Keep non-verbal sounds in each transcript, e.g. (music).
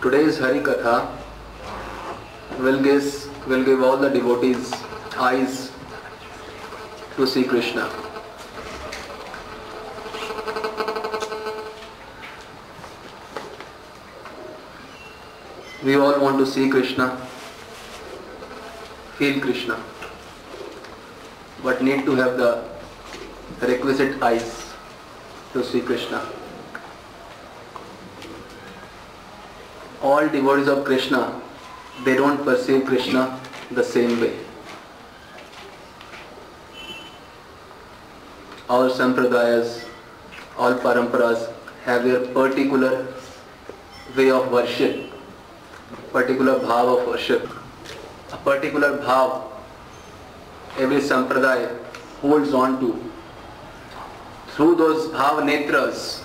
Today's Hari Katha will give, will give all the devotees eyes to see Krishna. We all want to see Krishna, feel Krishna, but need to have the requisite eyes to see Krishna. All devotees of Krishna, they don't perceive Krishna the same way. All sampradayas, all paramparas have their particular way of worship, particular bhav of worship. A particular bhav every sampradaya holds on to. Through those bhava netras,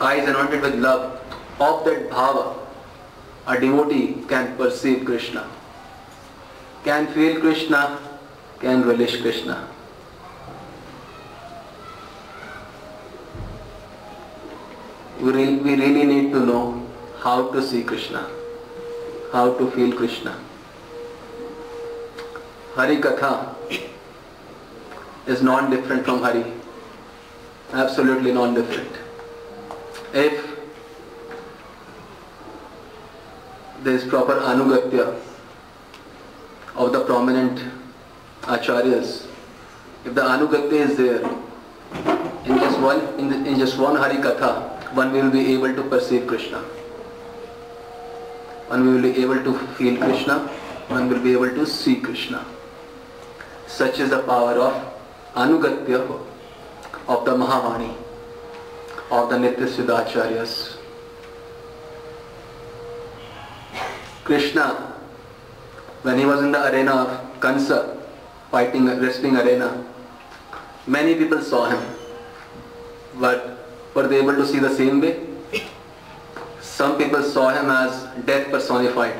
eyes anointed with love, of that bhava, a devotee can perceive Krishna, can feel Krishna, can relish Krishna. We really, we really need to know how to see Krishna, how to feel Krishna. Hari Katha is not different from Hari. Absolutely non different. If there is proper anugatya of the prominent acharyas, if the anugatya is there, in just one in, the, in just one Hari Katha, one will be able to perceive Krishna. One will be able to feel Krishna. One will be able to see Krishna. Such is the power of anugatya of the Mahavani, of the Nitya Siddhacharyas. Krishna, when he was in the arena of Kansa, fighting, wrestling arena, many people saw him. But were they able to see the same way? Some people saw him as death personified.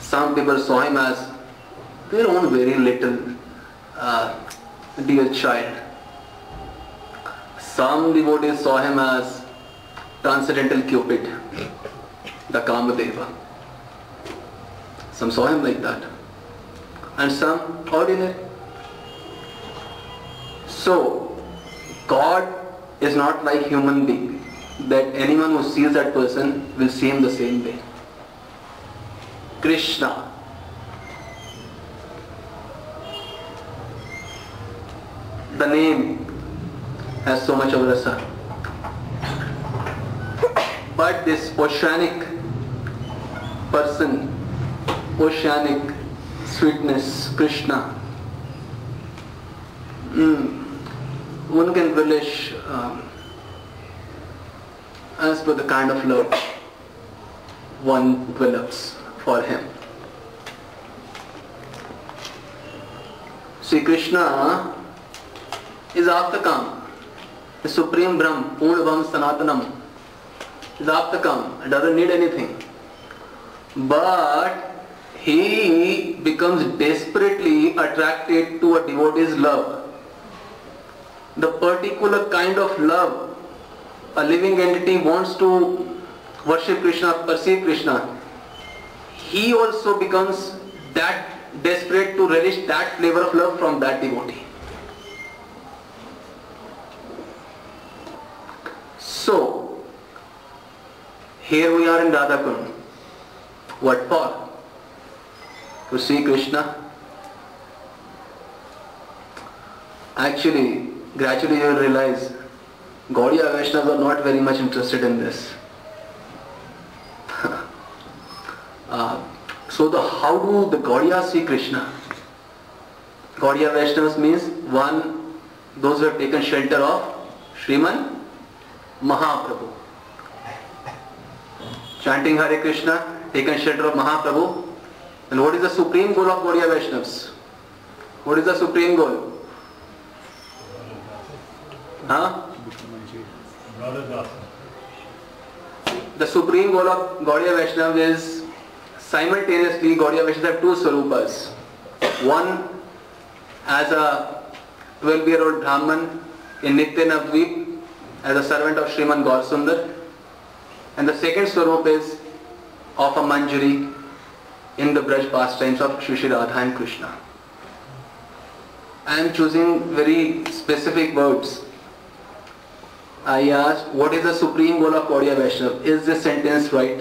Some people saw him as their own very little uh, dear child. Some devotees saw him as transcendental Cupid, the Kamadeva. Some saw him like that. And some ordinary. So, God is not like human being that anyone who sees that person will see him the same way. Krishna. The name has so much of rasa. But this oceanic person, oceanic sweetness, Krishna, mm, one can relish um, as per the kind of love one develops for him. See, Krishna is Aptakam, the Supreme Brahm, Purnabham Sanatanam, is Aptakam, doesn't need anything. But he becomes desperately attracted to a devotee's love the particular kind of love a living entity wants to worship Krishna, perceive Krishna, he also becomes that desperate to relish that flavor of love from that devotee. So, here we are in Radhakund. What for? To see Krishna? Actually, gradually you will realize Gaudiya Vaishnavas are not very much interested in this. uh, so the how do the Gaudiya see Krishna? Gaudiya Vaishnavas means one, those who have taken shelter of Sriman Mahaprabhu. Chanting Hare Krishna, taken shelter of Mahaprabhu. And what is the supreme goal of Gaudiya Vaishnavas? What is the supreme goal? Huh? The supreme goal of Gaudiya Vaishnava is simultaneously Gaudiya Vaishnava have two swarupas. One as a 12 year old Brahman in Nitya as a servant of Sriman Gaur Sundar. And the second swarup is of a Manjari in the Braj pastimes of Shri Radha and Krishna. I am choosing very specific words. I ask, what is the supreme goal of Gaudiya Vaishnav? Is this sentence right?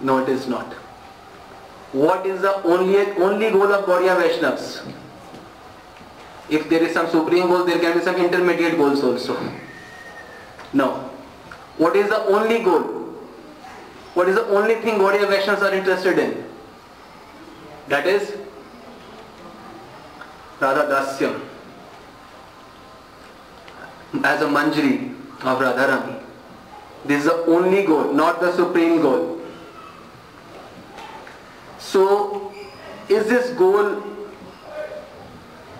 No, it is not. What is the only only goal of Gaudiya Vaishnavs? If there is some supreme goal, there can be some intermediate goals also. No. What is the only goal? What is the only thing Gaudiya Vaishnavas are interested in? That is Radha Dasyam. As a Manjari of Radharani. This is the only goal, not the supreme goal. So, is this goal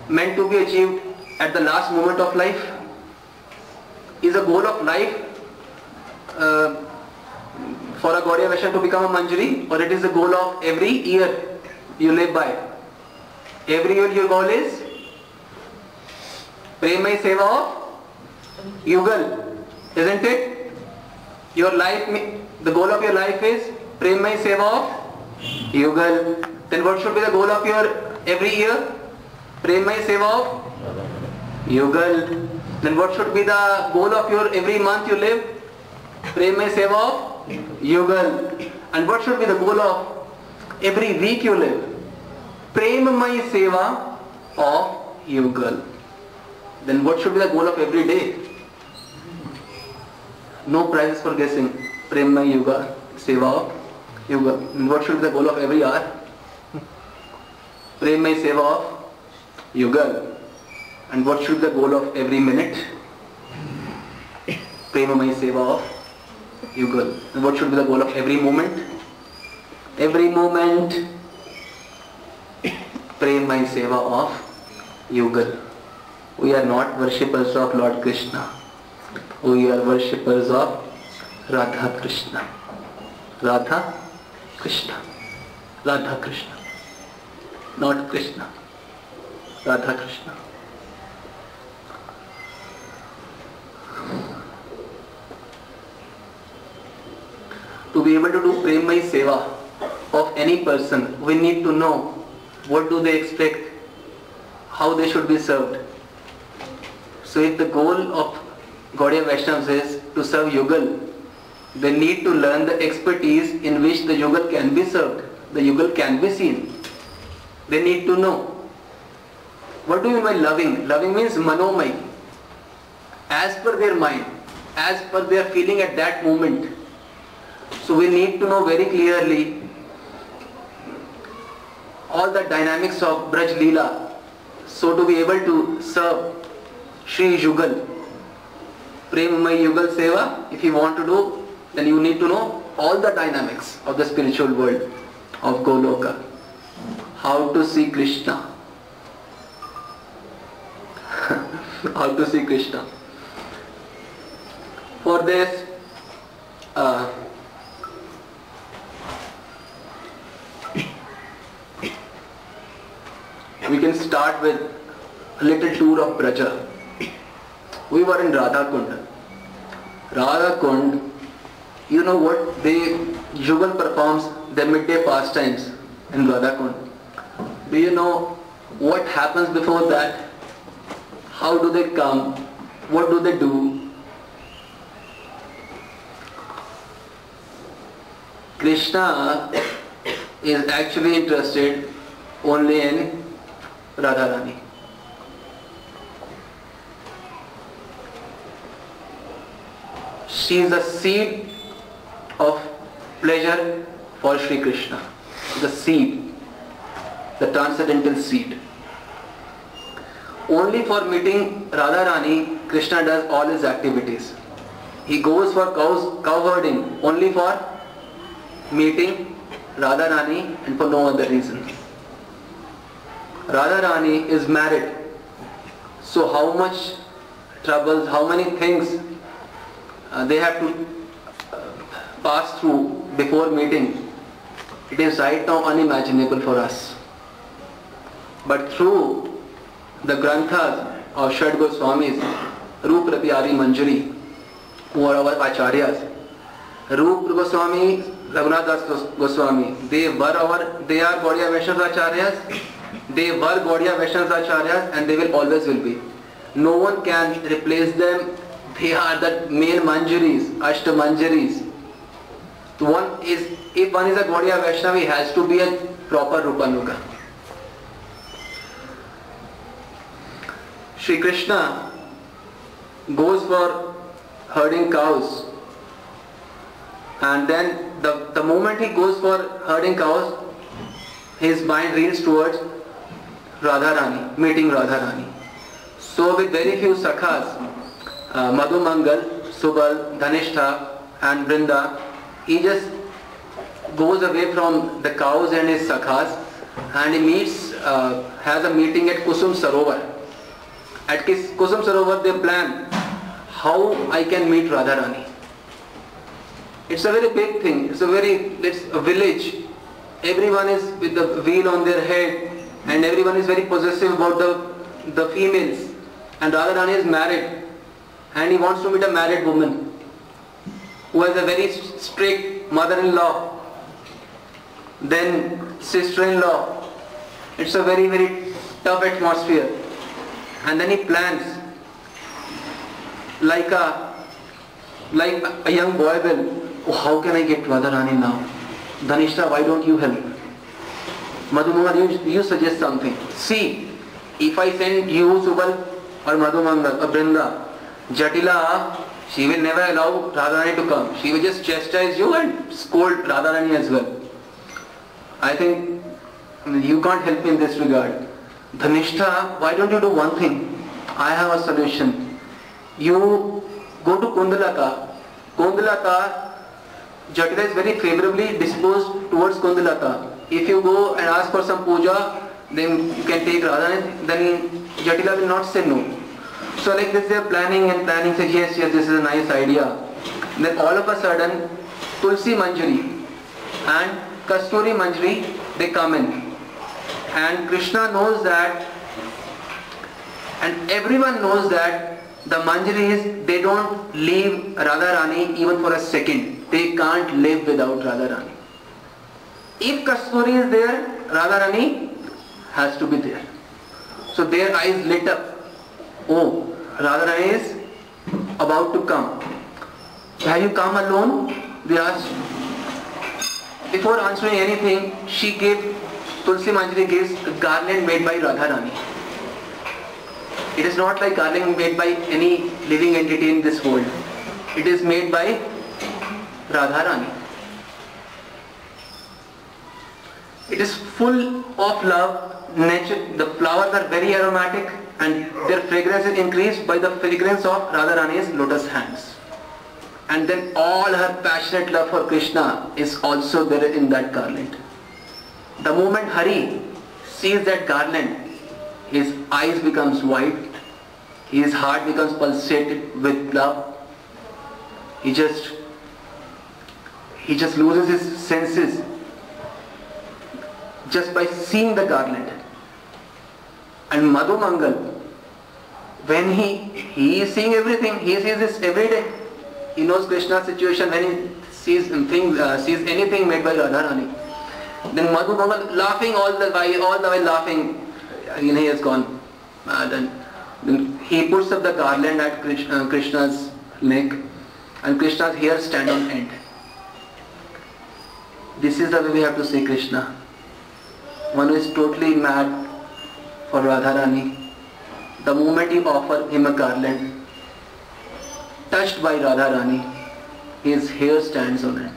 meant to be achieved at the last moment of life? Is a goal of life uh, for a Gaudiya Vaishnava to become a Manjari or it is the goal of every year you live by? Every year your goal is Premai Seva of Yugal, isn't it? Your life, the goal of your life is Premai Seva of Yugal. Then what should be the goal of your every year? Premai Seva of Yugal. Then what should be the goal of your every month you live? Premai Seva of Yugal. And what should be the goal of every week you live? Premamai Seva of Yugal. Then what should be the goal of every day? No prizes for guessing. Premamai Yuga Seva of Yugal. And what should be the goal of every hour? Premamai Seva of Yugal. And what should be the goal of every minute? Premamai Seva of Yugal. And what should be the goal of every moment? Every moment Premamai Seva of Yugal. We are not worshippers of Lord Krishna. We are worshippers of Radha Krishna. Radha Krishna. Radha Krishna. Not Krishna. Radha Krishna. To be able to do Premai Seva of any person, we need to know what do they expect, how they should be served. So if the goal of Gaudiya Vaishnavas is to serve Yugal, they need to learn the expertise in which the Yugal can be served, the Yugal can be seen. They need to know. What do you mean by loving? Loving means manomai. As per their mind, as per their feeling at that moment. So we need to know very clearly all the dynamics of Braj Leela. So to be able to serve Sri Yugal, Premamai Yugal Seva, if you want to do, then you need to know all the dynamics of the spiritual world of Goloka. How to see Krishna. (laughs) How to see Krishna. For this, uh, we can start with a little tour of Braja. We were in Radha Kund. Radha Kund, you know what they Yugal performs their midday pastimes in Radha Kund. Do you know what happens before that? How do they come? What do they do? Krishna is actually interested only in Radharani. She is the seed of pleasure for Sri Krishna. The seed, the transcendental seed. Only for meeting Radharani, Krishna does all his activities. He goes for cows, cow herding only for meeting Radharani and for no other reason. Radharani is married. So how much troubles, how many things uh, they have to uh, pass through before meeting. It is right now unimaginable for us. But through the Granthas of Shad Goswamis, Rup Rabiari Manjari, who are our acharyas, Rup Goswami, Raghunath Das Goswami, they were our, they are Gaudiya Vaishnavacharyas, they were Gaudiya Vaishnavacharyas and they will always will be. No one can replace them. They are the main manjaris, Ashta manjaris. One is, if one is a Gaudiya Vaishnava, he has to be a proper Rupanuga. Sri Krishna goes for herding cows and then the, the moment he goes for herding cows his mind reels towards Radharani, meeting Radharani. So with very few sakhas, uh, Madhu Mangal, Subal, Dhanishta and Brinda, he just goes away from the cows and his sakhas and he meets, uh, has a meeting at Kusum Sarovar. At Kusum Sarovar they plan how I can meet Radharani. It's a very big thing. It's a very, it's a village. Everyone is with the wheel on their head and everyone is very possessive about the, the females. And Radharani is married and he wants to meet a married woman who has a very strict mother-in-law, then sister-in-law. It's a very, very tough atmosphere. And then he plans like a like a young boy will, oh, how can I get Radharani now? Dhanishta, why don't you help? Madhumangal, you, you suggest something. See, if I send you Subal or Madhumangal or Brinda, Jatila, she will never allow Radharani to come. She will just chastise you and scold Radharani as well. I think you can't help me in this regard. Dhanishta, why don't you do one thing? I have a solution. You go to Kundalata. Kundalata, Jatila is very favorably disposed towards Kundalata. If you go and ask for some puja, then you can take Radha, then Jatila will not say no. So like this they are planning and planning, say yes, yes, this is a nice idea. Then all of a sudden, Tulsi Manjari and Kasturi Manjari, they come in. And Krishna knows that, and everyone knows that the Manjaris, they don't leave Radharani even for a second. They can't live without Radharani. If Kasturi is there, Radharani has to be there. So their eyes lit up. Oh, Radharani is about to come. Have you come alone? They asked. Before answering anything, she gave, Tulsi Manjari gives a garland made by Radharani. It is not like garland made by any living entity in this world. It is made by Radharani. It is full of love, nature. The flowers are very aromatic and their fragrance is increased by the fragrance of Radharani's lotus hands. And then all her passionate love for Krishna is also there in that garland. The moment Hari sees that garland, his eyes becomes white, his heart becomes pulsated with love. He just he just loses his senses just by seeing the garland. And Madhu Mangal, when he, he is seeing everything, he sees this every day. He knows Krishna's situation when he sees things, uh, sees anything made by Radharani. Then Madhu laughing all the way, all the way laughing, you know, he has gone uh, mad. And then he puts up the garland at Krishna, uh, Krishna's neck and Krishna's hair stand on end. This is the way we have to see Krishna. One who is totally mad for Radharani. The moment you offer him a garland, touched by Radharani, his hair stands on end.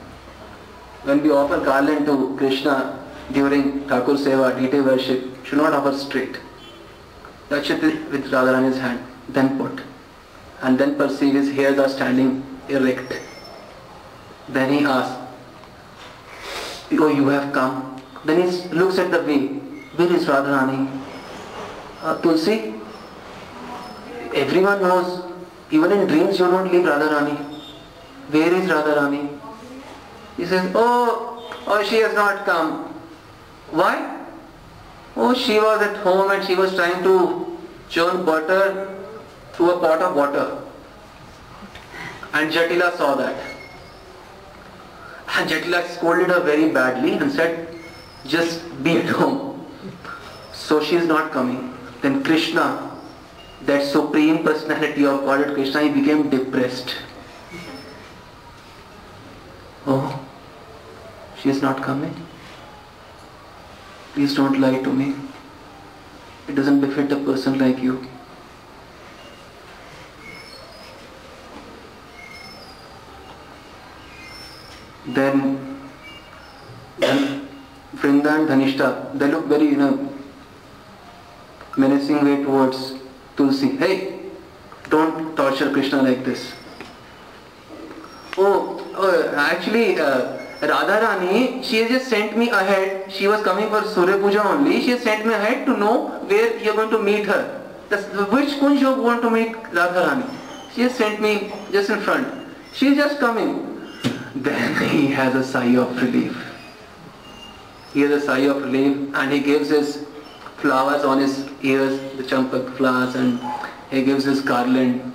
When we offer garland to Krishna during Thakur Seva, Deity worship, should not offer straight. Touch it with Radharani's hand, then put. And then perceive his hairs are standing erect. Then he asks, Oh, you have come then he looks at the way. Where is Radharani? Uh, Tulsi? Everyone knows. Even in dreams you don't leave Radharani. Where is Radharani? He says, oh, oh, she has not come. Why? Oh, she was at home and she was trying to churn butter through a pot of water. And Jatila saw that. And Jatila scolded her very badly and said, just be at home. So she is not coming. Then Krishna, that supreme personality of Godhead Krishna, he became depressed. Oh, she is not coming. Please don't lie to me. It doesn't befit a person like you. Then, then Vrinda and Dhanishta, they look very, you know, menacing way towards Tulsi. Hey don't torture Krishna like this oh actually Radha Rani she is just sent me ahead she was coming for Surya puja only she sent me ahead to know where you are going to meet her which kunj you want to meet Radha Rani she has sent me just in front she is just coming then he has a sigh of relief he has a sigh of relief and he gives his flowers on his ears, the champak flowers, and he gives his garland.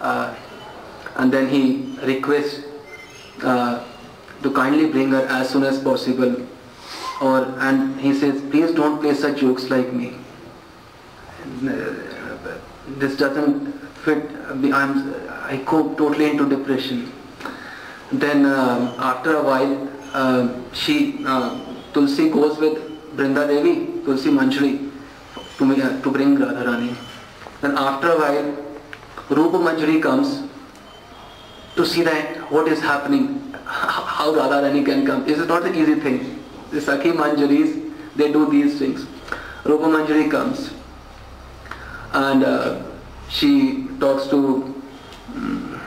Uh, and then he requests uh, to kindly bring her as soon as possible. Or and he says, please don't play such jokes like me. This doesn't fit. I'm I go totally into depression. Then uh, after a while, uh, she uh, Tulsi goes with Brinda Devi, Tulsi Manjari, to, to bring Radharani. Then after a while, Rupa Manjari comes to see that what is happening, how Radharani can come. This is not an easy thing. The Sakhi Manjaris, they do these things. Rupa Manjari comes and uh, she talks to um,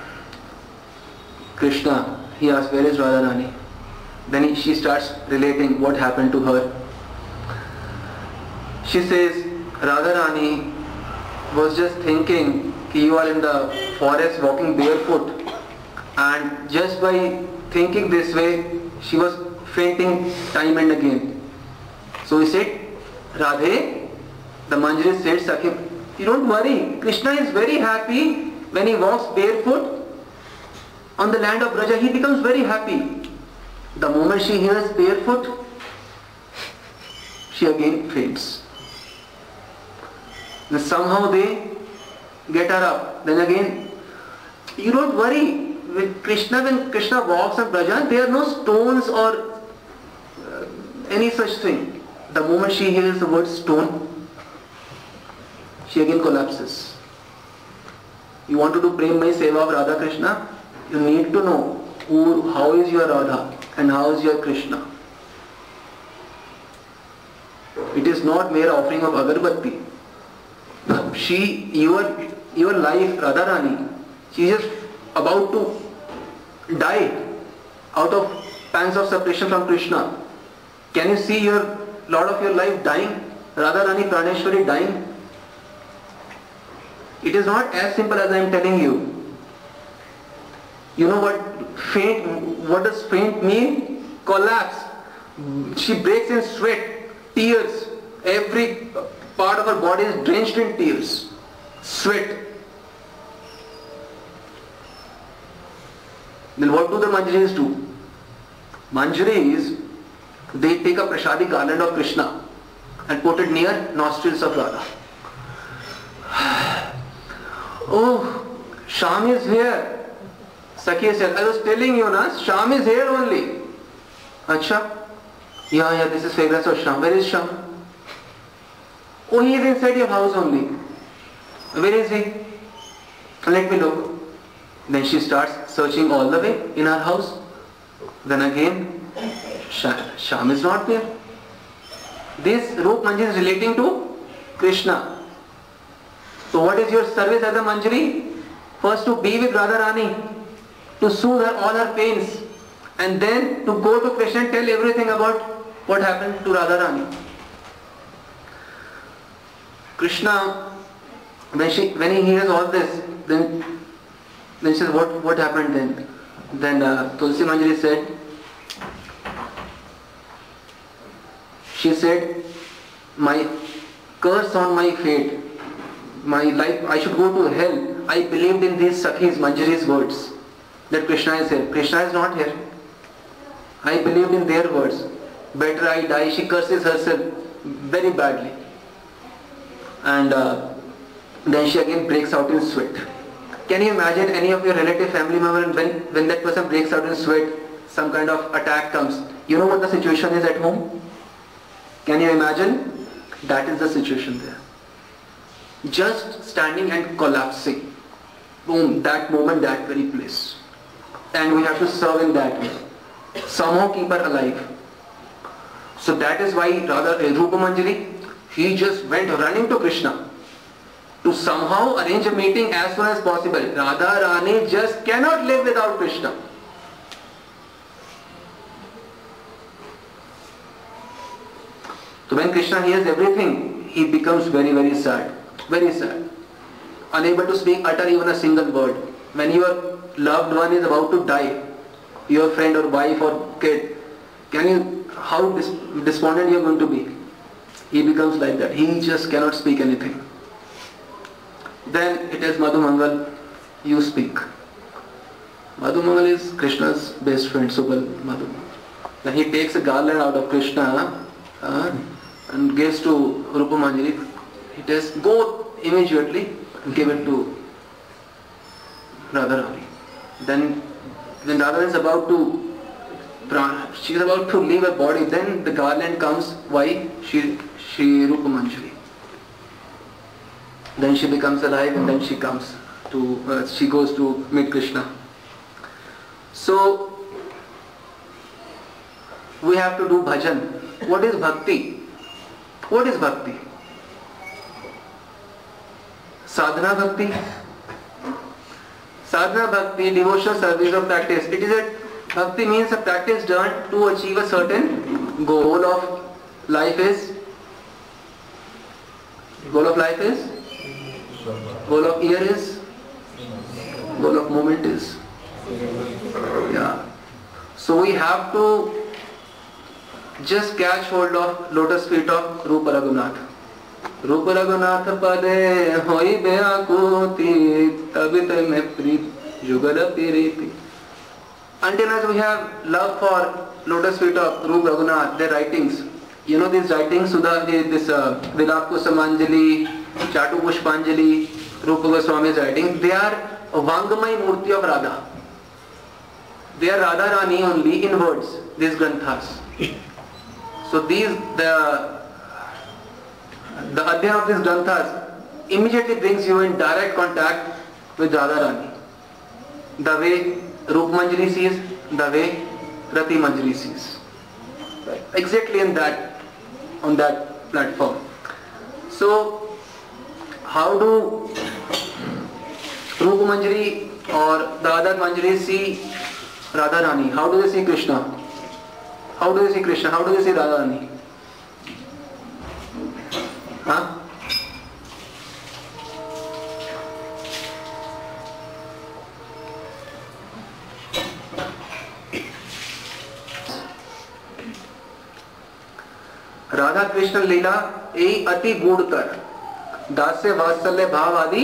Krishna. He asks, where is Radharani? Then he, she starts relating what happened to her. She says, Radharani was just thinking you are in the forest walking barefoot and just by thinking this way she was fainting time and again. So he said, Radhe, the Manjari said, Sakhi, you don't worry, Krishna is very happy when he walks barefoot on the land of Braja, he becomes very happy. The moment she hears barefoot, she again faints. Then somehow they get her up. Then again, you don't worry. With Krishna, when Krishna walks on Braja, there are no stones or uh, any such thing. The moment she hears the word stone, she again collapses. You want to do Premamai Seva of Radha Krishna? You need to know who, how is your Radha and how is your Krishna. It is not mere offering of agarbatti. She, your, your life, Radharani, she is about to die out of pangs of separation from Krishna. Can you see your Lord of your life dying? Radharani Praneshwari dying? It is not as simple as I am telling you. You know what faint, what does faint mean? Collapse. She breaks in sweat, tears. Every part of her body is drenched in tears, sweat. Then what do the Manjaris do? Manjaris, they take a prashadi garland of Krishna and put it near nostrils of Radha. oh, Sham is here. Sakya said, I was telling you, na, Sham is here only. Acha? Yeah, yeah, this is fragrance of Sham. Where is Sham? Oh, he is inside your house only. Where is he? Let me look. Then she starts searching all the way in her house. Then again, Sham is not there. This Rup Manjari is relating to Krishna. So what is your service as a Manjari? First to be with Radharani, to soothe her all her pains, and then to go to Krishna and tell everything about what happened to Radharani. Krishna, when she when he hears all this, then then she says, what what happened then? Then uh, Tulsi Manjari said, she said, my curse on my fate, my life, I should go to hell. I believed in these Sakhis, Manjari's words that Krishna is here. Krishna is not here. I believed in their words. Better I die. She curses herself very badly. And uh, then she again breaks out in sweat. Can you imagine any of your relative family member when, when that person breaks out in sweat, some kind of attack comes, you know what the situation is at home? Can you imagine? That is the situation there. Just standing and collapsing. Boom, that moment, that very place. And we have to serve in that way. Somehow keep her alive. So that is why rather uh, Rupa Manjari, he just went running to Krishna to somehow arrange a meeting as soon as possible. Radha Rani just cannot live without Krishna. So when Krishna hears everything, he becomes very, very sad. Very sad. Unable to speak, utter even a single word. When your loved one is about to die, your friend or wife or kid, can you, how despondent you are going to be? He becomes like that. He just cannot speak anything. Then it is Madhu Mangal, you speak. Madhu Mangal is Krishna's best friend, Subal Madhu. Then he takes a garland out of Krishna uh, and gives to Rupa Manjari. He says, go immediately give it to Radharani. Then when Radha is about to she is about to leave her body, then the garland comes. Why? She, she Rupa Manjari. Then she becomes alive and then she comes to, uh, she goes to meet Krishna. So, we have to do bhajan. What is bhakti? What is bhakti? Sadhana bhakti. Sadhana bhakti, devotional service or practice. It is a bhakti means a practice done to achieve a certain goal of life is goal of life is Goal of year is? Goal of moment is? Yeah. So we have to just catch hold of lotus feet of Rupa Raghunath. रूप रघुनाथ पदे होई व्याकुति तबित में प्रीत जुगल प्रीति Until as we have love for lotus feet of Rupa Raghunath, their writings, you know these writings, Sudha, this uh, Vilap Kusamanjali, Chatu Pushpanjali, Rupa Goswami's writing, they are Vangamai Murti of Radha. They are Radha Rani only in words, these granthas. So these, the, the adhyan of these granthas immediately brings you in direct contact with Radha Rani. The way Rup Manjari sees, the way Rati Manjari sees. Right. Exactly in that, on that platform. So how do Rupa Manjari or other Manjari see Radha Rani? How do they see Krishna? How do they see Krishna? How do they see Radha Rani? Huh? Radha Krishna लीला अति गुणकर दास्य वात्सल्य भाव आदि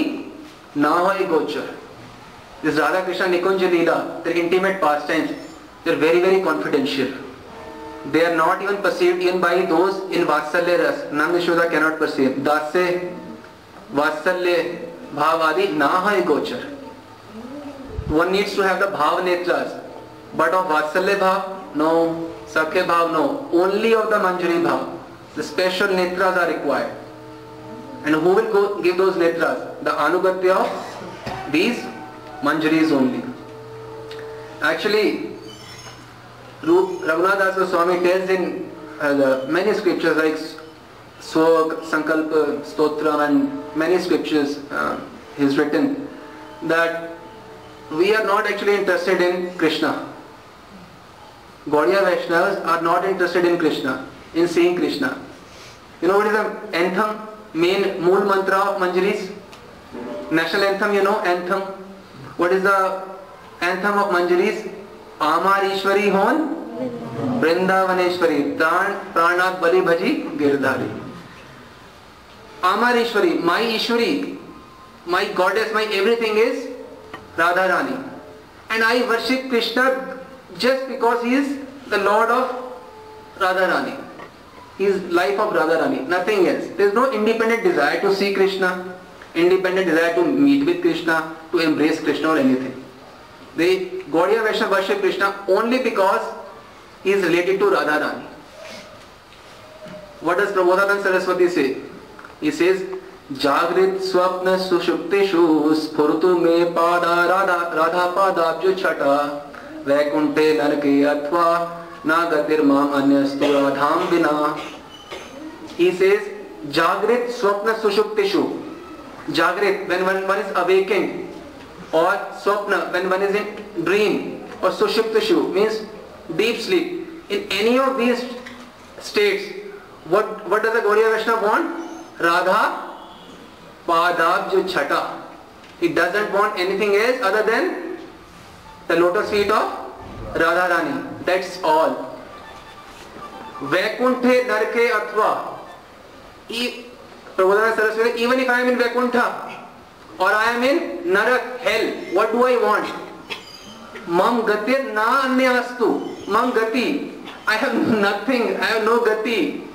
ना हो गोचर is Radha Krishna nikunj leela their intimate pastimes they're very very confidential they are not even perceive in by those in vatsalya ras Nanda Yashoda can not perceive dasya vatsalya bhav आदि ना हो गोचर one needs to have the bhav नेत्रस but of vatsalya bhav no सके bhav no only of the manjari bhav The special Netras are required. And who will go give those netras? The anugatya of these manjaris only. Actually, Raghunath Das Goswami tells in uh, many scriptures like Swag, Sankalpa, Stotra and many scriptures uh, he's written that we are not actually interested in Krishna. Gaudiya Vaishnavas are not interested in Krishna, in seeing Krishna. You know what is the anthem? main mool mantra of Manjaris? National anthem, you know, anthem. What is the anthem of Manjaris? Amar Ishwari Hon Vrindavaneshwari Pran Pranat Bali Bhaji Girdhari. Amar Ishwari, my Ishwari, my goddess, my everything is Radha Rani. And I worship Krishna just because he is the Lord of Radharani. Is life of Radharani, nothing else. There is no independent desire to see Krishna, independent desire to meet with Krishna, to embrace Krishna or anything. They Gaudiya Vaishnava worship Krishna only because he is related to Radharani. What does Prabodhanand Saraswati say? He says, जागृत स्वप्न सुषुप्तिषु स्फुरतु मे पादा राधा राधा पादाब्ज छटा वैकुंठे नरके अथवा ना गतिर माम अन्य धाम बिना ही सेज जागृत स्वप्न सुषुप्त शु जागृत वन वन इज़ अवेकिंग और swapna when one is in dream और सुषुप्त शु deep sleep in any of these states what what does a Gaudiya Vaishnava want Radha पादाब जो छटा he doesn't want anything as other than the lotus feet of Radha Rani That's all. Vaikunthe Narke Atva. Prabodhana Saraswati, even if I am in Vaikuntha or I am in Narak, hell, what do I want? Mam gatir na anyastu. Mam gati. I have nothing. I have no gati.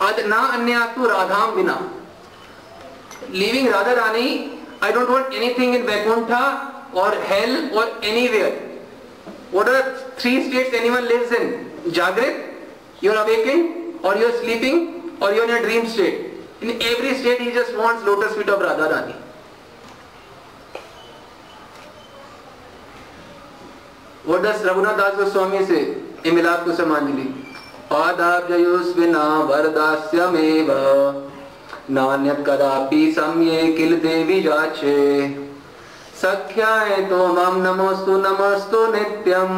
Ad na anyastu radham vina. leaving Radharani, I don't want anything in Vaikuntha or hell or anywhere. What are the three states anyone lives in? Jagrit, you are awakened or you are sleeping or you are in a dream state. In every state he just wants lotus feet of Radharani. What does Raghunath Das Goswami say in Milap Kusamanjali? पादाब्जयोस्विना वरदास्यमेव नान्यत कदापि सम्ये किल देवी जाचे सख्याय तो नमोस्तु नमोस्तु नित्यम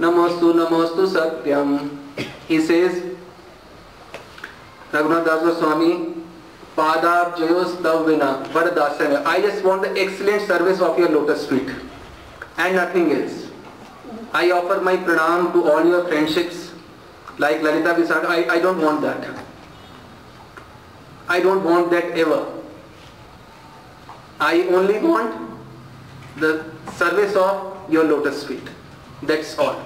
नमोस्तु नमोस्तु सत्यम स्वामी पादाब I just want the excellent service of your lotus feet and nothing else I offer my pranam to all your friendships like Lalita Vishakha I don't want that I don't want that ever I only want the service of your lotus feet. That's all.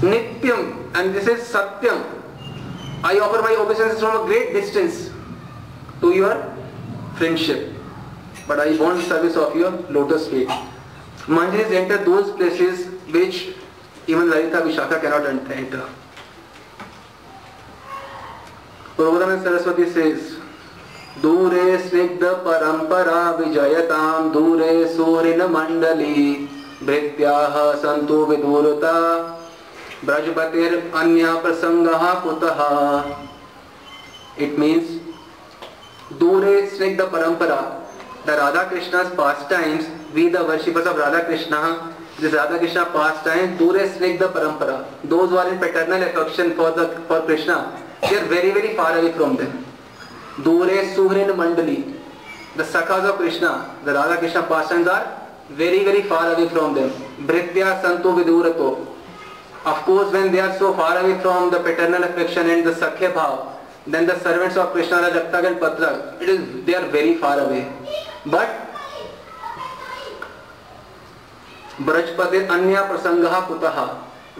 Nityam, and this is Satyam. I offer my obeisances from a great distance to your friendship. But I want the service of your lotus feet. Manjaris enter those places which even Lalita Vishakha cannot enter. Prabodhanand Saraswati says, दूरे स्निग्ध परंपरा विजयता, दूरे सूरिन मंडली भृत्या सन्तु विदूरता ब्रजपतिर अन्य प्रसंग कुतः? It means दूरे स्निग्ध परंपरा the Radha Krishna pastimes we the worshippers of Radha Krishna this Radha Krishna pastime दूरे स्निग्ध परंपरा those well in paternal affection for the for Krishna they are very very far away from them दूरे सुहरिन मंडली। The सखाज of Krishna, the Radha Krishna pastimes are very very far away from them भृत्या संतो विदूर तो of course when they are so far away from the paternal affection and the sakhya bhav then the servants of Krishna are जगतक and पत्र it is they are very far away but ब्रजपते अन्य प्रसंग कुतः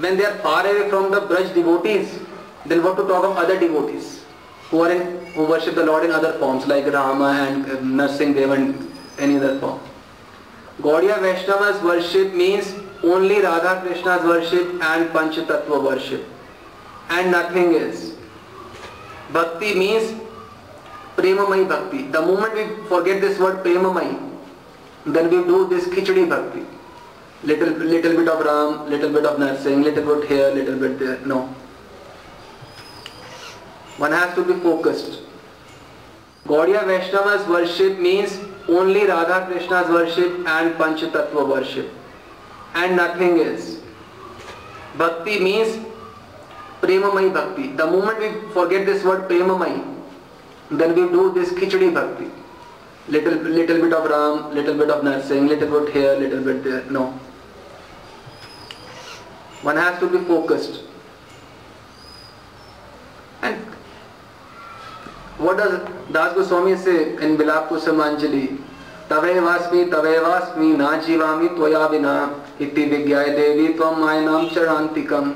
when they are far away from the Braj devotees then what to talk of other devotees who are in, who worship the Lord in other forms like Rama and uh, and any other form. Gaudiya Vaishnava's worship means only Radha Krishna's worship and Panchatattva worship and nothing else. Bhakti means Premamai Bhakti. The moment we forget this word Premamai, then we do this Khichdi Bhakti. Little, little bit of Ram, little bit of Narsingh, little bit here, little bit there. No. One has to be focused. Gaudiya Vaishnava's worship means only Radha Krishna's worship and Panchatattva worship and nothing else. Bhakti means Premamai Bhakti. The moment we forget this word Premamai, then we do this Khichdi Bhakti. Little, little bit of Ram, little bit of Narsingh, little bit here, little bit there. No. One has to be focused. And what does Das Goswami say in Bilap Kusumanjali? तवेवास्मि तवेवास्मि ना जीवामि त्वया विना। इति विज्ञाय देवी त्वं मायनां चरान्तिकम्।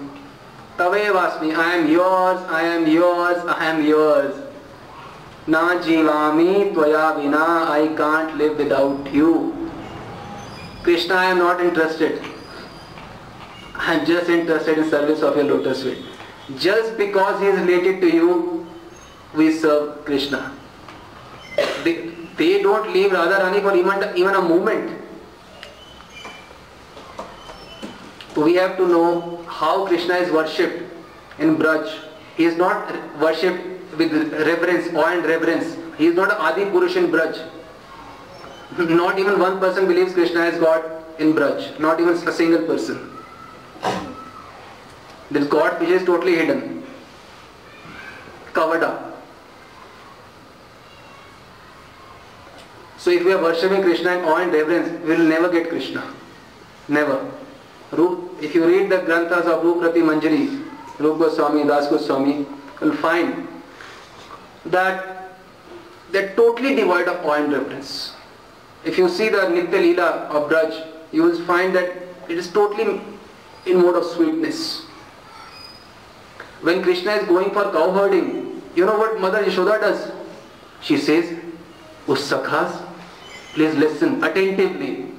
तवेवास्मि I am yours I am yours I am yours ना जीवामि त्वया विना I can't live without you Krishna I am not interested I am just interested in service of your lotus feet just because he is related to you we serve Krishna they they don't leave Radharani for even, even a moment. We have to know how Krishna is worshipped in Braj. He is not worshipped with reverence, awe and reverence. He is not Adi Purush in Braj. Not even one person believes Krishna is God in Braj. Not even a single person. This God which is totally hidden, covered up. So if we are worshipping Krishna in awe and reverence, we will never get Krishna. Never. If you read the Granthas of Ruprati Manjari, Rup Goswami, Das Goswami, you will find that they are totally devoid of awe and reverence. If you see the Nitya Leela of Braj, you will find that it is totally in mode of sweetness. When Krishna is going for cow herding, you know what Mother Yashoda does? She says, Usakhas, Please listen attentively.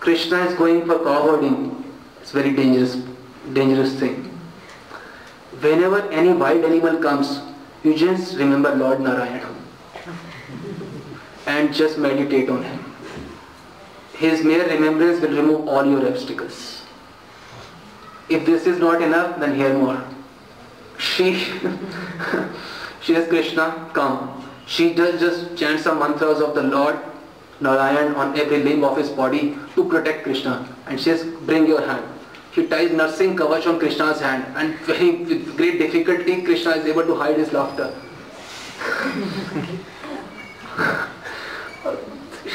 Krishna is going for cowherding. It's very dangerous, dangerous thing. Whenever any wild animal comes, you just remember Lord Narayana and just meditate on him. His mere remembrance will remove all your obstacles. If this is not enough, then hear more. She, (laughs) she is Krishna, come. She does just chant some mantras of the Lord Narayan on every limb of his body to protect Krishna. And says, bring your hand. He ties nursing kavach on Krishna's hand and very with great difficulty Krishna is able to hide his laughter.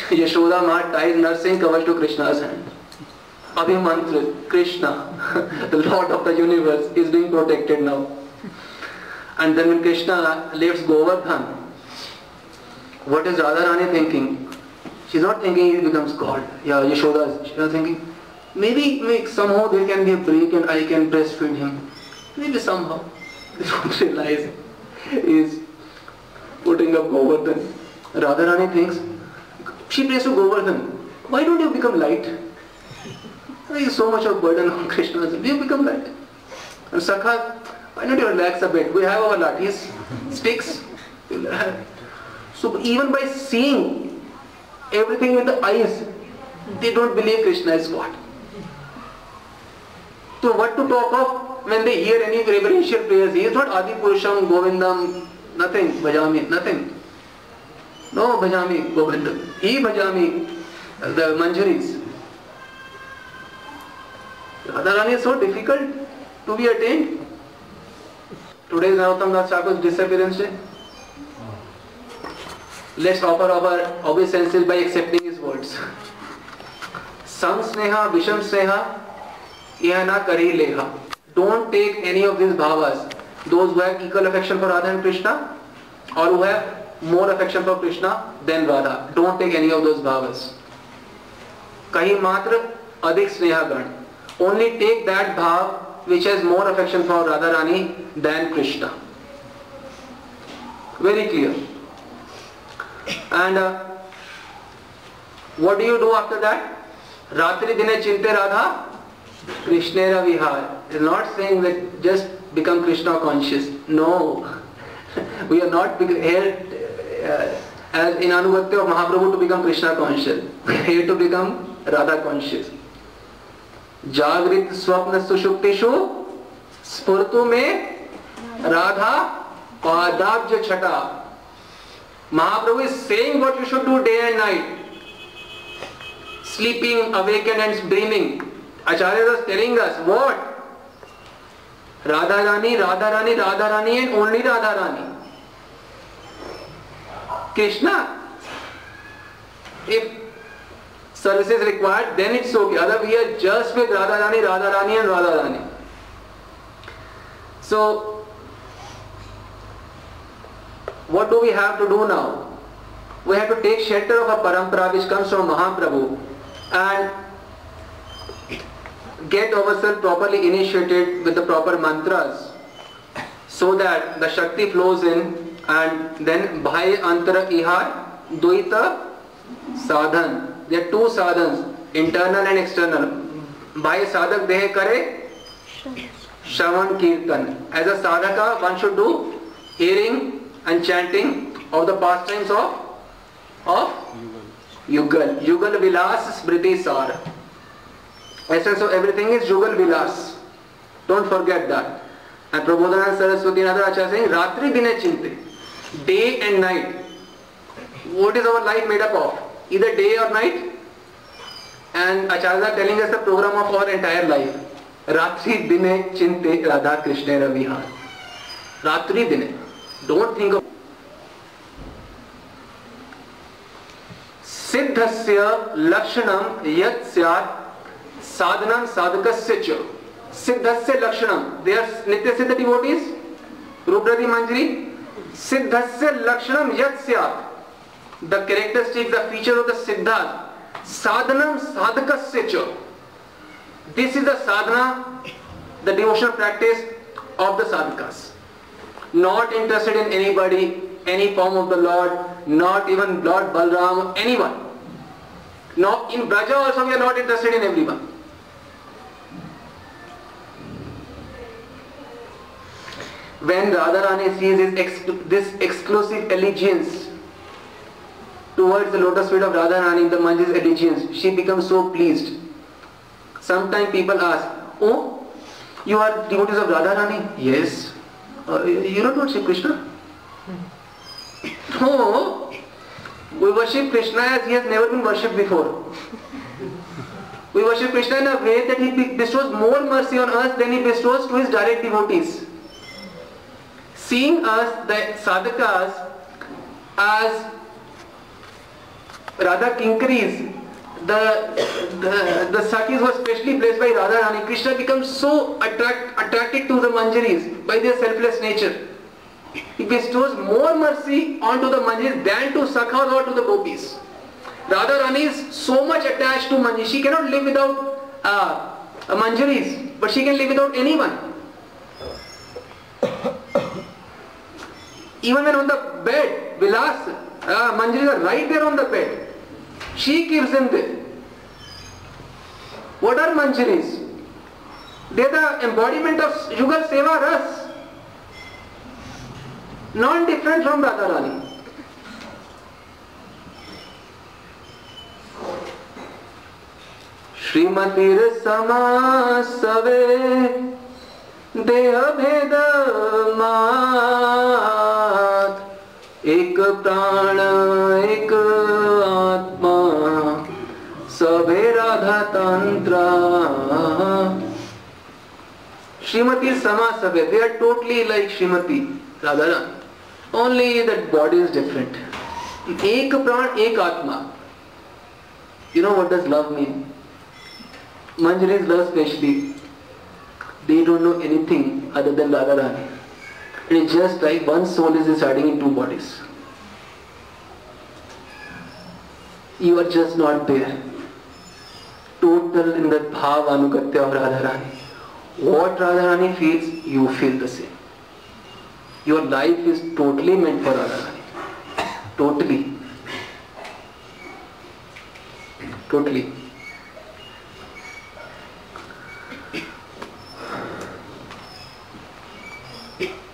Yashoda Ma ties nursing kavach to Krishna's hand. Abhimantra, Krishna, the Lord of the universe, is being protected now. And then when Krishna lifts Govardhan, what is Radharani thinking? She's not thinking he becomes God. Yeah, Yashoda, she's not thinking, maybe, maybe somehow there can be a break and I can breastfeed him. Maybe somehow. They don't realize he's putting up Govardhan. Radharani thinks, she prays to Govardhan, why don't you become light? There is so much of burden on (laughs) Krishna. You become light. And Sakha, why don't you relax a bit? We have our lathis, sticks. (laughs) So even by seeing everything with the eyes. They don't believe Krishna is God. So what to talk of when they hear any reverential prayers? He is not Adi Purusham, Govindam, nothing, Bhajami, nothing. No Bhajami, Govindam. He Bhajami, the Manjaris. Radharani is so difficult to be attained. Today is Narottam Das Thakur's disappearance day. Let's offer our obeisances by accepting his words. Sam sneha, visham sneha, ihana kari leha. Don't take any of these bhavas. Those who have equal affection for Radha and Krishna or who have more affection for Krishna than Radha. Don't take any of those bhavas. Kahi matra adik sneha gan. Only take that bhav which has more affection for Radharani than Krishna. Very clear. And uh, what do you do after that? Ratri dine chinte radha, Krishnera vihar. It's not saying that just become Krishna conscious. No. we are not here uh, as in Anubhakti of Mahaprabhu to become Krishna conscious. Here to become Radha conscious. जागृत स्वप्न सुषुप्तिषु स्फुर्तु में राधा पादाब्ज छटा Mahaprabhu is saying what you should do day and night. Sleeping, awakened and dreaming. Acharya was telling us what? Radha Rani, Radha Rani, Radha Rani and only Radha Rani. Krishna. If service is required, then it's okay. Other we are just with Radha Rani, Radha Rani and Radha Rani. So what do we have to do now? we have to take shelter of a parampara which comes from Mahaprabhu and get ourselves properly initiated with the proper mantras so that the Shakti flows in and then Bhai Antara Ihar Dvaita Sadhan. There are two sadhans, internal and external. Bhai Sadhak Dehe Kare Shravan Kirtan. As a sadhaka, one should do hearing and chanting of the pastimes of of Yugal. Yugal Vilas Smriti Sar. Essence of everything is Yugal Vilas. Don't forget that. And Prabodhana Saraswati and other Acharya saying Ratri Dine Chinte. Day and night. What is our life made up of? Either day or night. And Acharyas are telling us the program of our entire life. Ratri Dine Chinte Radha Krishna Ravihar. Ratri Dine. Don't think of सिद्धस्य लक्षणम यत् स्यात् साधनम साधकस्य च सिद्धस्य लक्षणम नित्य सिद्ध devotees रूपरति मंजरी सिद्धस्य लक्षणम यत् स्यात् the characteristic the feature of the siddha साधनम साधकस्य च this is the sadhana the devotional practice of the साधकास not interested in anybody, any form of the Lord, not even Lord Balram, anyone. Not in Braja also we are not interested in everyone. When Radharani sees his ex this exclusive allegiance towards the lotus feet of Radharani, the Manji's allegiance, she becomes so pleased. Sometimes people ask, Oh, you are devotees of Radharani? Yes. Uh, you don't worship Krishna? No. We worship Krishna as he has never been worshipped before. We worship Krishna in a way that he bestows more mercy on us than he bestows to his direct devotees. Seeing us, the sadhakas, as Radha Kinkaris, the, the, the Sakis were specially blessed by Radha Rani. Krishna becomes so attract, attracted to the Manjaris by their selfless nature. He bestows more mercy onto the Manjaris than to Sakhas or to the Gopis. Radha Rani is so much attached to Manjari. She cannot live without uh, Manjaris, but she can live without anyone. Even when on the bed, Vilas, uh, Manjaris are right there on the bed. She gives them there. What are Manjaris? They are the embodiment of Yugal Seva Ras. Non-different from Radharani. श्रीमतीर समासवे देह भेद मात एक प्राण एक सभे राधा तंत्र Shrimati समासवे they are totally like Shrimati Radha only that body is different एक प्राण एक आत्मा you know what does love mean Manjari's love especially they don't know anything other than Radharani. It is just like one soul is residing in two bodies. You are just not there. Total in the bhav anugatya of Radharani. What Radharani feels, you feel the same. Your life is totally meant for Radharani. Totally. Totally.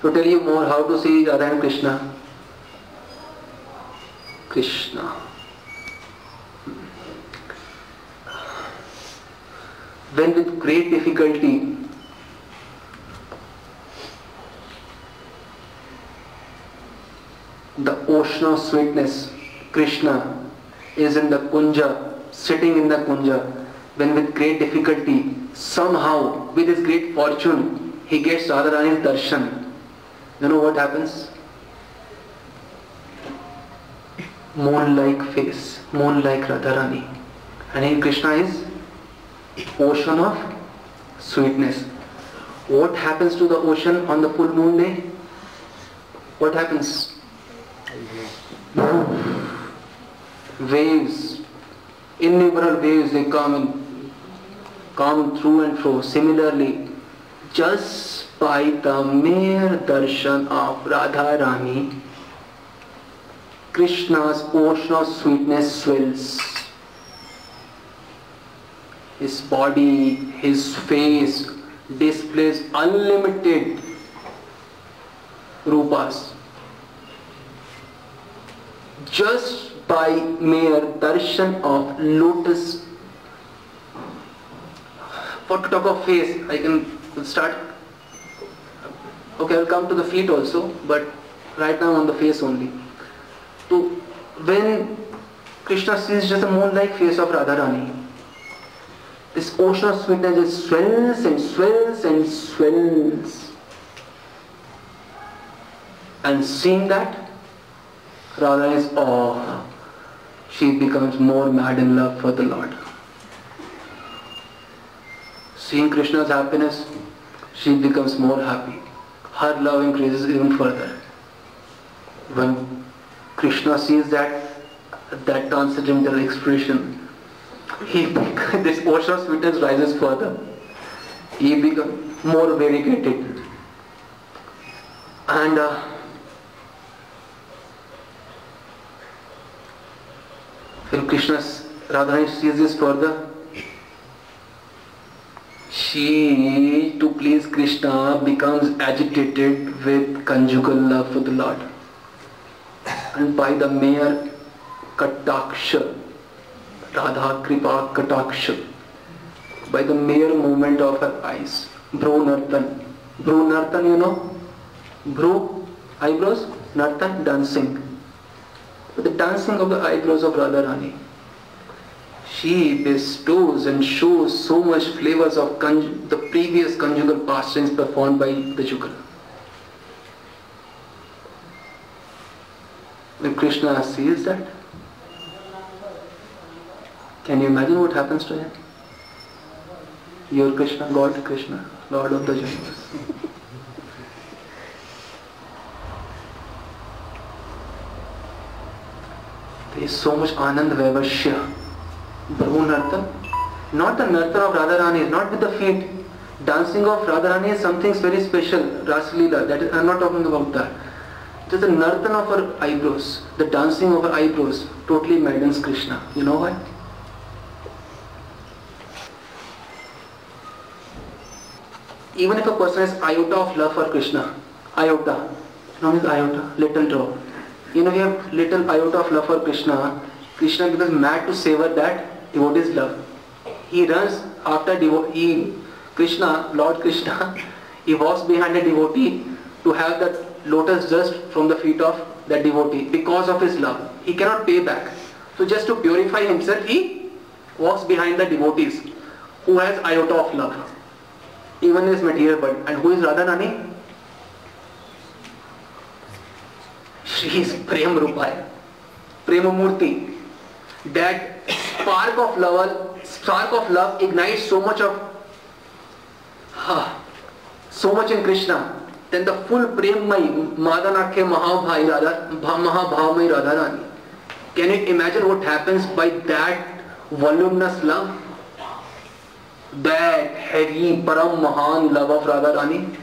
to tell you more how to see Radha and Krishna. Krishna. When with great difficulty the ocean of sweetness, Krishna, is in the kunja, sitting in the kunja, when with great difficulty, somehow, with his great fortune, he gets Radharani's darshan. You know what happens? Moon-like face, moon-like Radharani. And here Krishna is ocean of sweetness. What happens to the ocean on the full moon day? What happens? waves, innumerable waves, they come and come through and fro. Similarly, just by the mere darshan of Radha Rani, Krishna's ocean of sweetness swells. His body, his face displays unlimited rupas. Just by mere darshan of lotus. For to talk of face, I can start. Okay, I'll come to the feet also, but right now on the face only. So when Krishna sees just a moon-like face of Radharani, this ocean of sweetness just swells and swells and swells. And seeing that, Radha is oh, she becomes more mad in love for the Lord. Seeing Krishna's happiness, she becomes more happy. Her love increases even further. When Krishna sees that that transcendental expression, he (laughs) this ocean of sweetness rises further. He becomes more variegated. And uh, when Krishna Radharani sees this further, she, to please Krishna, becomes agitated with conjugal love for the Lord. And by the mere kataksha, Radha Kripa kataksha, by the mere movement of her eyes, Bhru Nartan. Bhru Nartan, you know? Bhru, eyebrows, Nartan, dancing. But the dancing of the eyebrows of Radharani she bestows and shows so much flavors of the previous conjugal pastimes performed by the Jugala. When Krishna sees that, can you imagine what happens to him? Your Krishna, God Krishna, Lord of the universe. there is so much Anand Vaivashya Bhru Nartan. Not the Nartan of Radharani, not with the feet. Dancing of Radharani is something very special, Raslila. That is, I'm not talking about that. It is the Nartan of her eyebrows, the dancing of her eyebrows, totally maddens Krishna. You know why? Even if a person has iota of love for Krishna, iota, known as iota, little drop. You know, you have little iota of love for Krishna, Krishna becomes mad to savor that devotee's love. He runs after devotee, Krishna, Lord Krishna, he walks behind a devotee to have that lotus dust from the feet of that devotee because of his love. He cannot pay back. So just to purify himself, he walks behind the devotees who has iota of love. Even his material body. And who is Radharani? She is Prem Rupaya. Prema Murti. That spark of love, spark of love ignites so much of, huh, so much in Krishna. Then the full premai, Madanakhe Mahabhai Radha, Mahabhavmai Radharani. Can you imagine what happens by that voluminous love? That heavy, param mahan love of Radharani?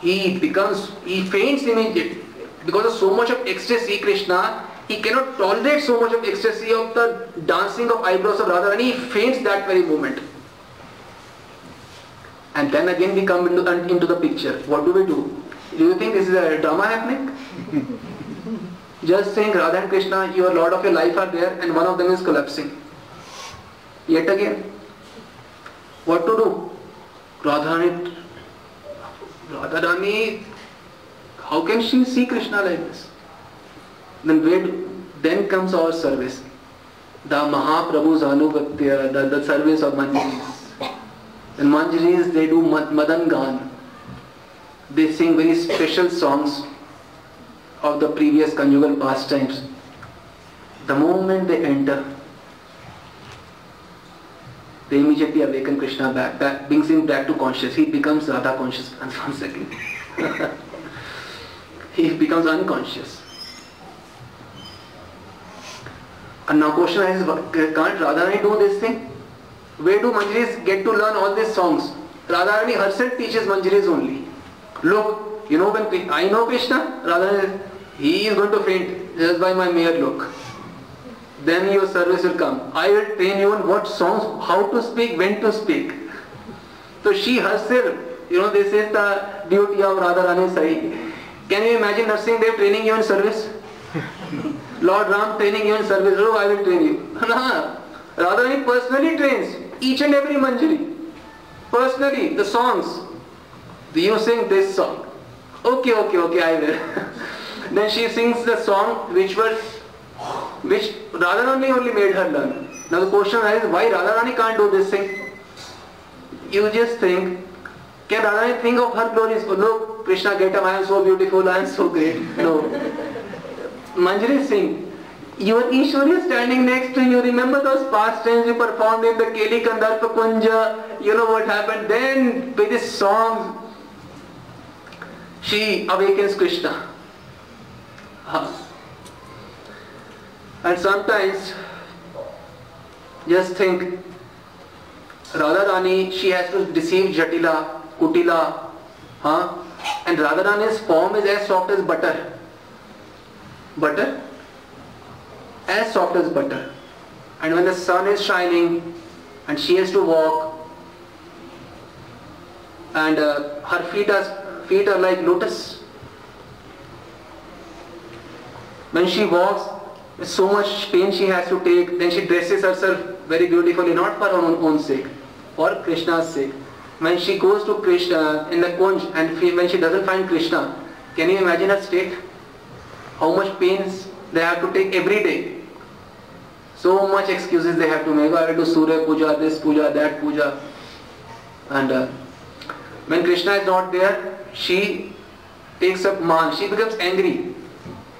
He becomes, he faints immediately. Because of so much of ecstasy, Krishna he cannot tolerate so much of ecstasy of the dancing of eyebrows of Radha and he faints that very moment. And then again we come into, into the picture. What do we do? Do you think this is a drama happening? Just saying Radha and Krishna, your Lord of your life are there and one of them is collapsing. Yet again, what to do? Radharani, Radharani, how can she see Krishna like this? then where then comes our service. The Mahaprabhu's Anugatya, the, the service of Manjaris. And Manjaris, they do Madan Gan. They sing very special songs of the previous conjugal pastimes. The moment they enter, they immediately awaken Krishna back, back brings him back to conscious. He becomes Radha conscious once again. he becomes unconscious. And now question is, can't Radharani do this thing? Where do Manjaris get to learn all these songs? Radharani herself teaches Manjaris only. Look, you know when I know Krishna, Radharani, he is going to faint just by my mere look. Then your service will come. I will train you on what songs, how to speak, when to speak. So she herself, you know, this is the duty of Radharani Sai. Can you imagine Nrsingh Dev training you in service? (laughs) Lord Ram training you in service. Oh, I will train you. (laughs) No. Radharani personally trains each and every manjari. Personally, the songs. Do You sing this song. Okay, okay, okay, I will. (laughs) then she sings the song which was which Radharani only made her learn. Now the question is why Radharani can't do this thing? You just think, can Radharani think of her glories? Oh, look, Krishna get up, I am so beautiful, I am so great. No. Manjari Singh, your Ishwari is standing next to you. Remember those past times you performed in the Keli Kandarpa Kunja? You know what happened? Then with this song, she awakens Krishna. Huh. And sometimes, just think, Radharani, she has to deceive Jatila, Kutila, huh? and Radharani's form is as soft as butter. Butter? As soft as butter. And when the sun is shining and she has to walk and uh, her feet are, feet are like lotus. When she walks, with so much pain she has to take, then she dresses herself very beautifully, not for her own, own sake, for Krishna's sake. When she goes to Krishna in the Kunj and when she doesn't find Krishna, can you imagine her state? How much pains they have to take every day. So much excuses they have to make. I will do Surya Puja, this Puja, that Puja. And uh, when Krishna is not there, she takes up man. She becomes angry.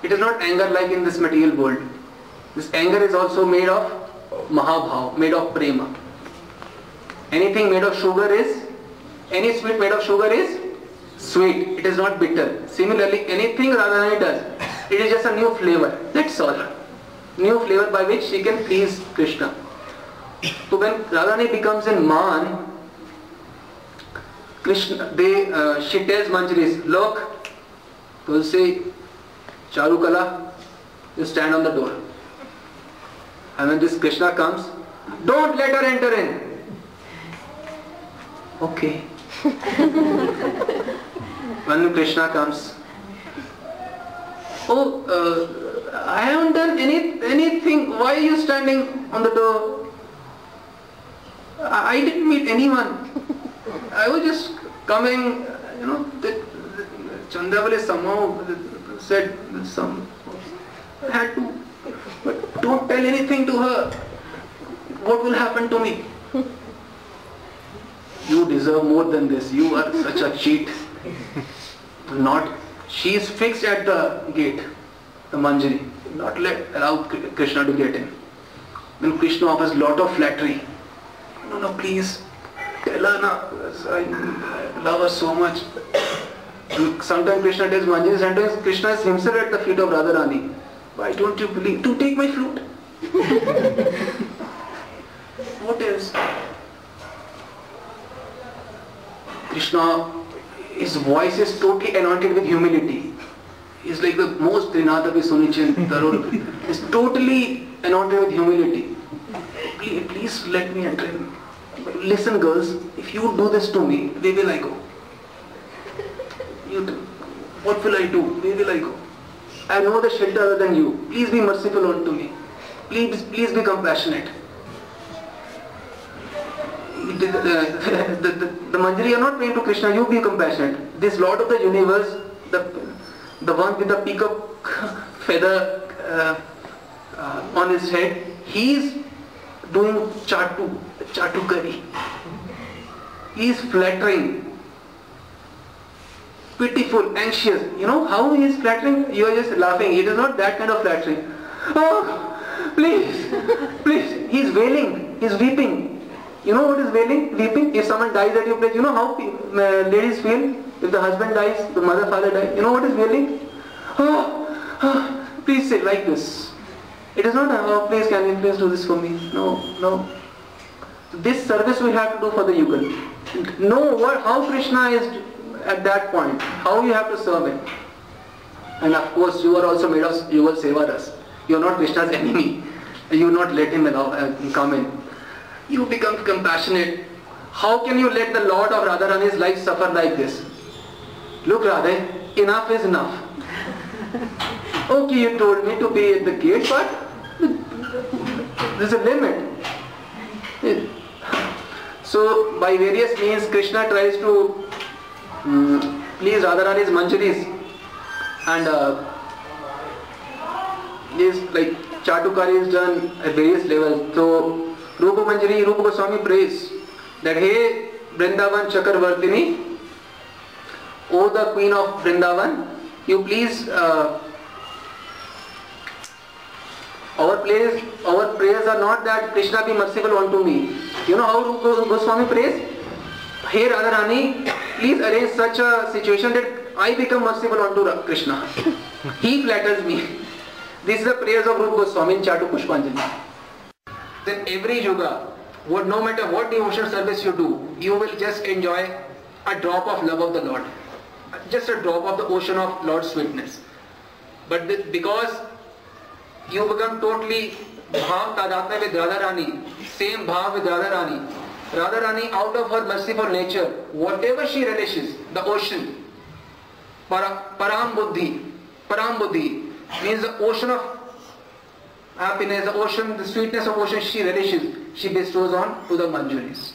It is not anger like in this material world. This anger is also made of Mahabhav, made of Prema. Anything made of sugar is, any sweet made of sugar is sweet. It is not bitter. Similarly, anything Radharani does, it is just a new flavor. That's all. New flavor by which she can please Krishna. So when Radharani becomes in Man, Krishna, they, uh, she tells Manjari, look, Tulsi, Charukala, you stand on the door. And when this Krishna comes, don't let her enter in. Okay. (laughs) when Krishna comes, oh, uh, I haven't done any anything. Why are you standing on the door? I, I didn't meet anyone. I was just coming, you know, Chandravali somehow said some I had to but don't tell anything to her. What will happen to me? You deserve more than this. You are such a cheat. Not she is fixed at the gate the manjari. Not let allow krishna to get in. Then krishna offers lot of flattery? No no please. Tell her na i love her so much Sometimes Krishna tells Manjari, sometimes Krishna is himself at the feet of Radharani. Why don't you believe? To take my flute. (laughs) what else? Krishna, his voice is totally anointed with humility. He's like the most Trinadavi Sunichin Tarun. (laughs) He's totally anointed with humility. Please, please let me enter. Listen girls, if you do this to me, where will I go? What will I do? Where will I go? I know the shelter other than you. Please be merciful unto me. Please, please be compassionate. The, the, the, the, Manjari are not praying to Krishna, you be compassionate. This Lord of the universe, the, the one with the peacock feather uh, uh, on his head, he is doing chatu, chatukari. He is flattering, pitiful, anxious. You know how he is flattering? You are just laughing. It is not that kind of flattering. Oh, please, please. He is wailing. He is weeping. You know what is wailing? Weeping. If someone dies at your place, you know how uh, ladies feel? If the husband dies, the mother, father dies. You know what is wailing? Oh, oh, please say like this. It is not, oh please can you please do this for me? No, no. This service we have to do for the Yugal. Know what, how Krishna is at that point, how you have to serve him. And of course you are also made of, you will save us. You are not Krishna's (laughs) enemy. You not let him allow, uh, come in. You become compassionate. How can you let the Lord of Radharani's life suffer like this? Look Radhe, enough is enough. (laughs) okay, you told me to be at the gate, but there's a limit. So by various means Krishna tries to um, please Radharani's manjaris and uh, this like Chatukari is done at various levels. So Rupa Manjari, Rupa Goswami prays that hey Vrindavan Chakravartini, O the Queen of Vrindavan, you please uh, our prayers, our prayers are not that Krishna be merciful unto me. You know how Rupa Goswami prays? Hey Radharani, please arrange such a situation that I become merciful unto Krishna. he flatters me. This is the prayers of Rupa Goswami in Chatu Pushpanjali. Then every yoga, what, no matter what devotional service you do, you will just enjoy a drop of love of the Lord. Just a drop of the ocean of Lord's sweetness. But because you become totally bhav tadatma with Radharani, same bhav with Radharani. Radharani out of her merciful nature, whatever she relishes, the ocean, para, param buddhi, param buddhi means the ocean of happiness, the ocean, the sweetness of ocean she relishes, she bestows on to the manjuris.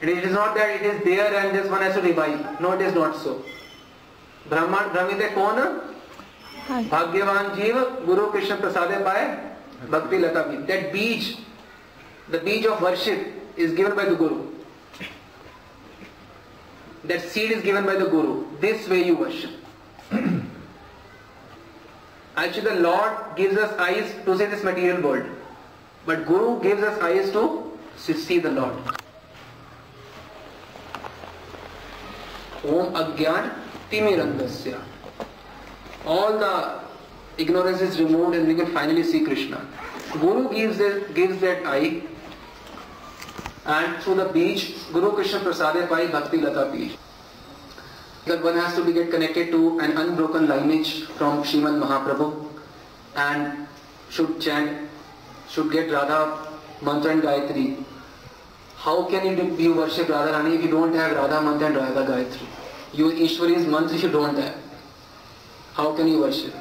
It is not that it is there and just one has to revive. No, it is not so. Brahman, Brahmite कौन भाग्यवान जीव गुरु कृष्ण प्रसाद पाए भक्ति लता भी that beach the beach of worship is given by the guru that seed is given by the guru this way you worship actually the lord gives us eyes to see this material world but guru gives us eyes to see the lord om agyan timirandasya all the ignorance is removed and we can finally see Krishna. Guru gives that, gives that eye and through the beach, Guru Krishna Prasade Pai Bhakti Lata beach. That one has to be get connected to an unbroken lineage from Srimad Mahaprabhu and should chant, should get Radha Mantra and Gayatri. How can you, you worship Radharani if you don't have Radha Mantra and Radha Gayatri? You Ishwari's mantra you don't have. How can you worship?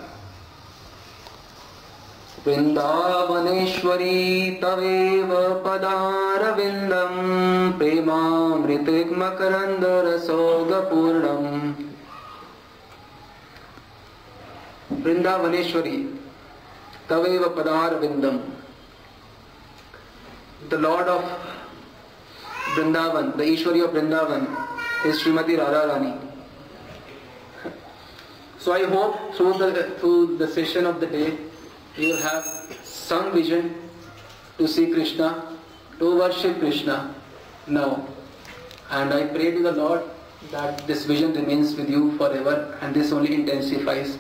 वृन्दावनेश्वरी तवेव पदारविन्दम् प्रेमामृतिग्मकरन्दरसोगपूर्णम् of Vrindavan is Srimati Radharani. So I hope through the, through the session of the day, you have some vision to see Krishna, to worship Krishna now. And I pray to the Lord that this vision remains with you forever and this only intensifies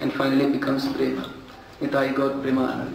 and finally becomes prema. Nitai Gaur Prema